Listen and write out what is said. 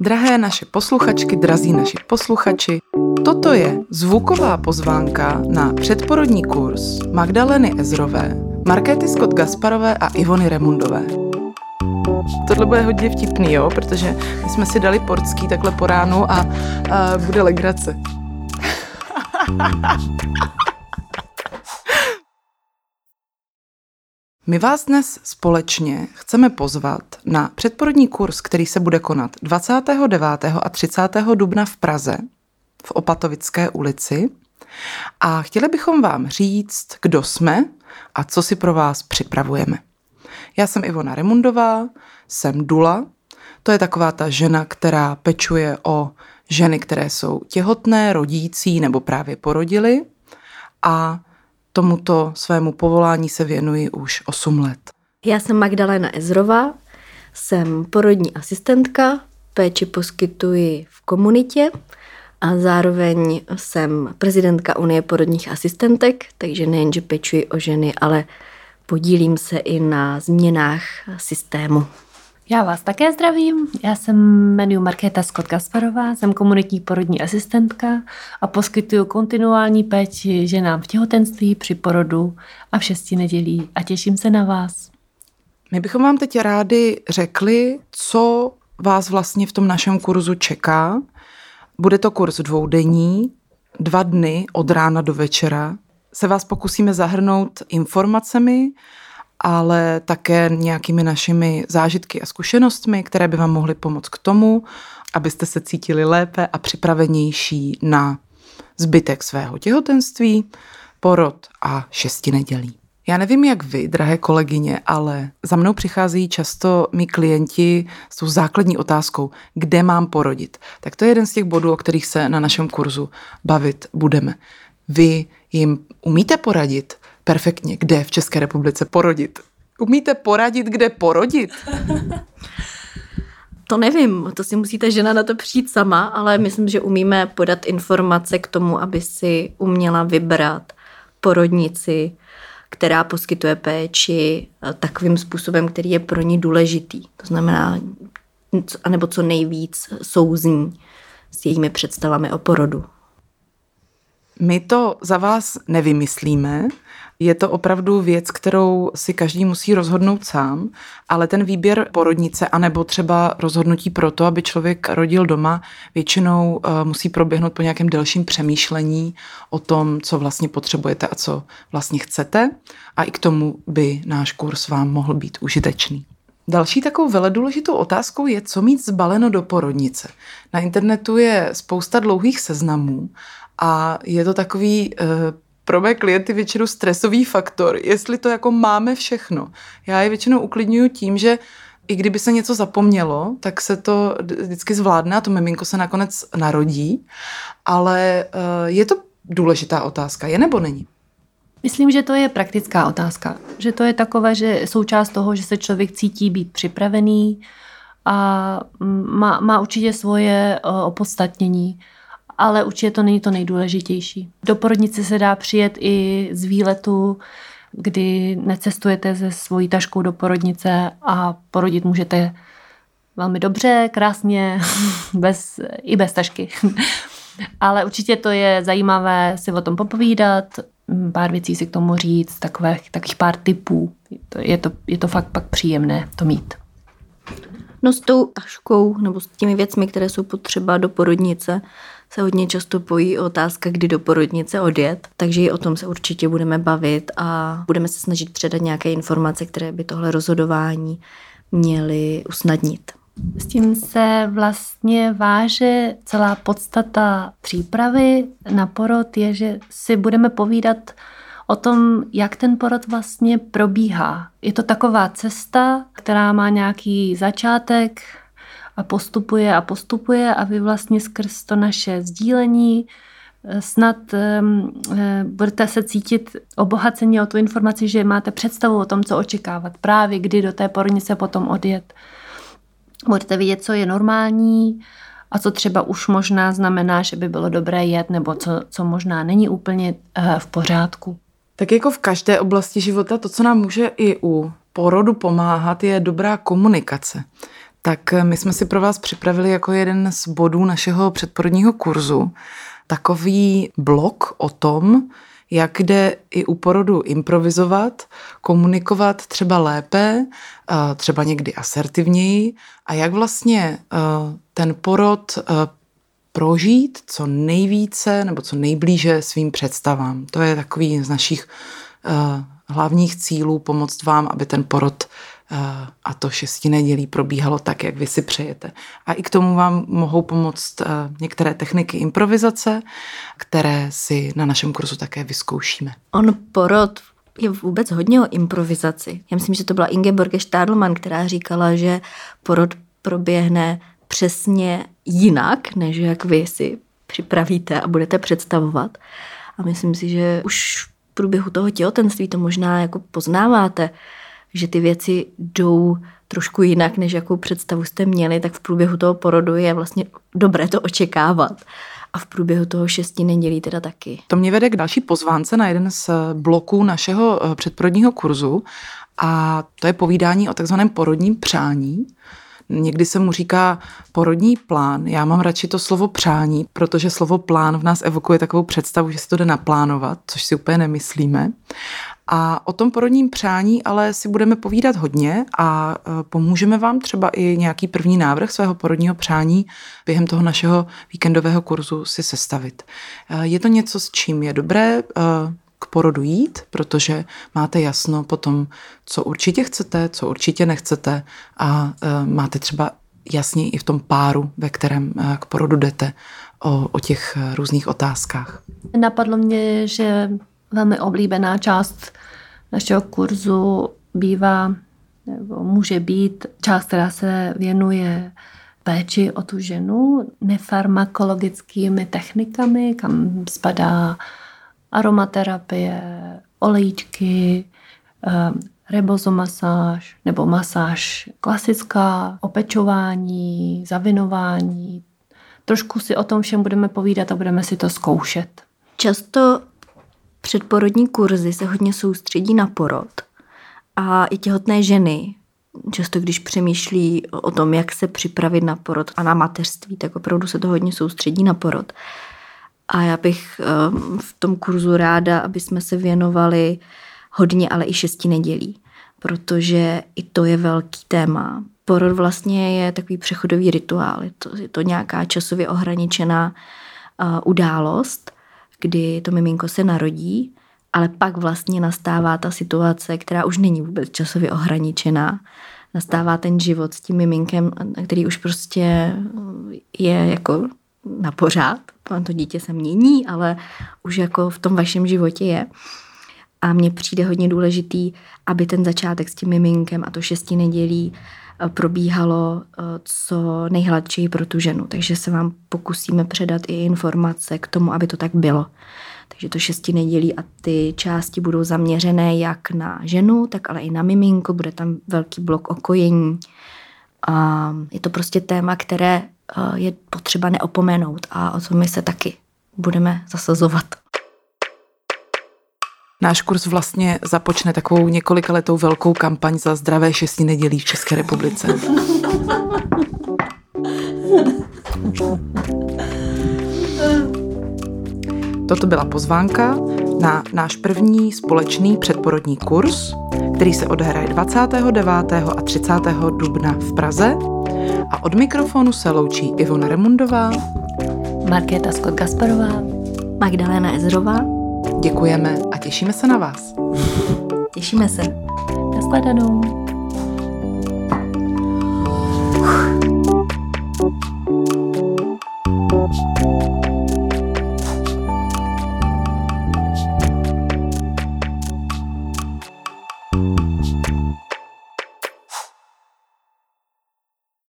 Drahé naše posluchačky, drazí naši posluchači, toto je zvuková pozvánka na předporodní kurz Magdaleny Ezrové, Markéty Scott Gasparové a Ivony Remundové. Tohle bude hodně vtipný, jo, protože my jsme si dali portský takhle po ránu a, a bude legrace. My vás dnes společně chceme pozvat na předporodní kurz, který se bude konat 29. a 30. dubna v Praze v Opatovické ulici. A chtěli bychom vám říct, kdo jsme a co si pro vás připravujeme. Já jsem Ivona Remundová, jsem Dula. To je taková ta žena, která pečuje o ženy, které jsou těhotné, rodící nebo právě porodily. A tomuto svému povolání se věnuji už 8 let. Já jsem Magdalena Ezrová, jsem porodní asistentka, péči poskytuji v komunitě a zároveň jsem prezidentka Unie porodních asistentek, takže nejenže pečuji o ženy, ale podílím se i na změnách systému. Já vás také zdravím. Já jsem jmenuji Markéta Scott Kasparová, jsem komunitní porodní asistentka a poskytuju kontinuální péči ženám v těhotenství, při porodu a v šesti nedělí a těším se na vás. My bychom vám teď rádi řekli, co vás vlastně v tom našem kurzu čeká. Bude to kurz dvoudenní, dva dny od rána do večera. Se vás pokusíme zahrnout informacemi, ale také nějakými našimi zážitky a zkušenostmi, které by vám mohly pomoct k tomu, abyste se cítili lépe a připravenější na zbytek svého těhotenství, porod a šesti nedělí. Já nevím, jak vy, drahé kolegyně, ale za mnou přicházejí často mý klienti s tou základní otázkou, kde mám porodit. Tak to je jeden z těch bodů, o kterých se na našem kurzu bavit budeme. Vy jim umíte poradit? Perfektně, kde v České republice porodit. Umíte poradit, kde porodit? To nevím, to si musíte žena na to přijít sama, ale myslím, že umíme podat informace k tomu, aby si uměla vybrat porodnici, která poskytuje péči eh, takovým způsobem, který je pro ní důležitý. To znamená, anebo co nejvíc souzní s jejími představami o porodu. My to za vás nevymyslíme, je to opravdu věc, kterou si každý musí rozhodnout sám, ale ten výběr porodnice, anebo třeba rozhodnutí pro to, aby člověk rodil doma, většinou uh, musí proběhnout po nějakém delším přemýšlení o tom, co vlastně potřebujete a co vlastně chcete. A i k tomu by náš kurz vám mohl být užitečný. Další takovou veledůležitou otázkou je, co mít zbaleno do porodnice. Na internetu je spousta dlouhých seznamů a je to takový uh, pro mé klienty většinou stresový faktor, jestli to jako máme všechno. Já je většinou uklidňuju tím, že i kdyby se něco zapomnělo, tak se to vždycky zvládne a to miminko se nakonec narodí, ale eh, je to důležitá otázka, je nebo není? Myslím, že to je praktická otázka. Že to je takové, že součást toho, že se člověk cítí být připravený a má, má určitě svoje eh, opodstatnění ale určitě to není to nejdůležitější. Do porodnice se dá přijet i z výletu, kdy necestujete se svojí taškou do porodnice a porodit můžete velmi dobře, krásně, bez, i bez tašky. Ale určitě to je zajímavé si o tom popovídat, pár věcí si k tomu říct, takových, takových pár typů. Je to, je to fakt pak příjemné to mít. No s tou taškou nebo s těmi věcmi, které jsou potřeba do porodnice, se hodně často pojí otázka, kdy do porodnice odjet, takže i o tom se určitě budeme bavit a budeme se snažit předat nějaké informace, které by tohle rozhodování měly usnadnit. S tím se vlastně váže celá podstata přípravy na porod je, že si budeme povídat o tom, jak ten porod vlastně probíhá. Je to taková cesta, která má nějaký začátek, a postupuje a postupuje a vy vlastně skrz to naše sdílení eh, snad um, budete se cítit obohacení o tu informaci, že máte představu o tom, co očekávat, právě kdy do té porodnice potom odjet. Budete vidět, co je normální a co třeba už možná znamená, že by bylo dobré jet, nebo co, co možná není úplně uh, v pořádku. Tak jako v každé oblasti života, to, co nám může i u porodu pomáhat, je dobrá komunikace. Tak my jsme si pro vás připravili jako jeden z bodů našeho předporodního kurzu takový blok o tom, jak jde i u porodu improvizovat, komunikovat třeba lépe, třeba někdy asertivněji a jak vlastně ten porod prožít co nejvíce nebo co nejblíže svým představám. To je takový z našich hlavních cílů pomoct vám, aby ten porod a to šesti nedělí probíhalo tak, jak vy si přejete. A i k tomu vám mohou pomoct některé techniky improvizace, které si na našem kurzu také vyzkoušíme. On porod je vůbec hodně o improvizaci. Já myslím, že to byla Ingeborge Stadelmann, která říkala, že porod proběhne přesně jinak, než jak vy si připravíte a budete představovat. A myslím si, že už v průběhu toho těhotenství to možná jako poznáváte, že ty věci jdou trošku jinak, než jakou představu jste měli, tak v průběhu toho porodu je vlastně dobré to očekávat. A v průběhu toho šesti nedělí teda taky. To mě vede k další pozvánce na jeden z bloků našeho eh, předporodního kurzu a to je povídání o takzvaném porodním přání. Někdy se mu říká porodní plán. Já mám radši to slovo přání, protože slovo plán v nás evokuje takovou představu, že se to jde naplánovat, což si úplně nemyslíme. A o tom porodním přání ale si budeme povídat hodně a e, pomůžeme vám třeba i nějaký první návrh svého porodního přání během toho našeho víkendového kurzu si sestavit. E, je to něco, s čím je dobré e, k porodu jít, protože máte jasno potom, co určitě chcete, co určitě nechcete a máte třeba jasně i v tom páru, ve kterém k porodu jdete, o, o těch různých otázkách. Napadlo mě, že velmi oblíbená část našeho kurzu bývá nebo může být část, která se věnuje péči o tu ženu nefarmakologickými technikami, kam spadá aromaterapie, olejčky, eh, rebozomasáž nebo masáž klasická, opečování, zavinování. Trošku si o tom všem budeme povídat a budeme si to zkoušet. Často Předporodní kurzy se hodně soustředí na porod a i těhotné ženy, často když přemýšlí o tom, jak se připravit na porod a na mateřství, tak opravdu se to hodně soustředí na porod. A já bych ehm, v tom kurzu ráda, aby jsme se věnovali hodně, ale i šesti nedělí, protože i to je velký téma. Porod vlastně je takový přechodový rituál, je to, je to nějaká časově ohraničená uh, událost, kdy to miminko se narodí, ale pak vlastně nastává ta situace, která už není vůbec časově ohraničená. Nastává ten život s tím miminkem, který už prostě je jako na pořád. To dítě se mění, ale už jako v tom vašem životě je. A mně přijde hodně důležitý, aby ten začátek s tím miminkem a to šesti nedělí probíhalo eh, co nejhladčeji pro tu ženu. Takže se vám pokusíme předat i informace k tomu, aby to tak bylo. Takže to šesti nedělí a ty části budou zaměřené jak na ženu, tak ale i na miminko. Bude tam velký blok o kojení. A je to prostě téma, které eh, je potřeba neopomenout a o to my se taky budeme zasazovat. Náš kurz vlastně započne takovou několika letou velkou kampaň za zdravé šesti nedělí v České republice. Toto byla pozvánka na náš první společný předporodní kurz, který se odehraje 29. a 30. dubna v Praze. A od mikrofonu se loučí Ivona Remundová, Markéta Skot Gasparová, Magdalena Ezrová Děkujeme a těšíme se na vás. Těšíme se. Naschledanou.